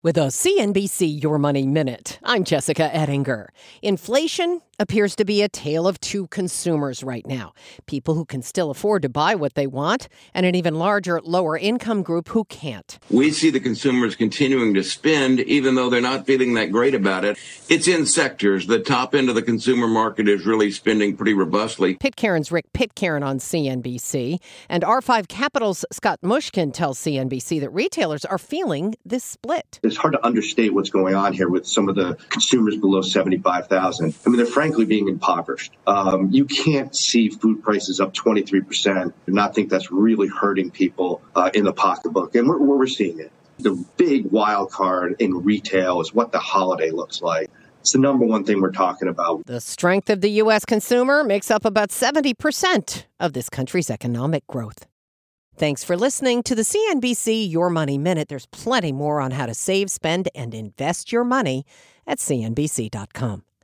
With a CNBC Your Money Minute, I'm Jessica Ettinger. Inflation appears to be a tale of two consumers right now people who can still afford to buy what they want, and an even larger lower income group who can't. We see the consumers continuing to spend, even though they're not feeling that great about it. It's in sectors. The top end of the consumer market is really spending pretty robustly. Pitcairn's Rick Pitcairn on CNBC, and R5 Capital's Scott Mushkin tells CNBC that retailers are feeling this split it's hard to understate what's going on here with some of the consumers below 75,000. I mean, they're frankly being impoverished. Um, you can't see food prices up 23% and not think that's really hurting people uh, in the pocketbook. And we're, we're seeing it. The big wild card in retail is what the holiday looks like. It's the number one thing we're talking about. The strength of the U.S. consumer makes up about 70% of this country's economic growth. Thanks for listening to the CNBC Your Money Minute. There's plenty more on how to save, spend, and invest your money at CNBC.com.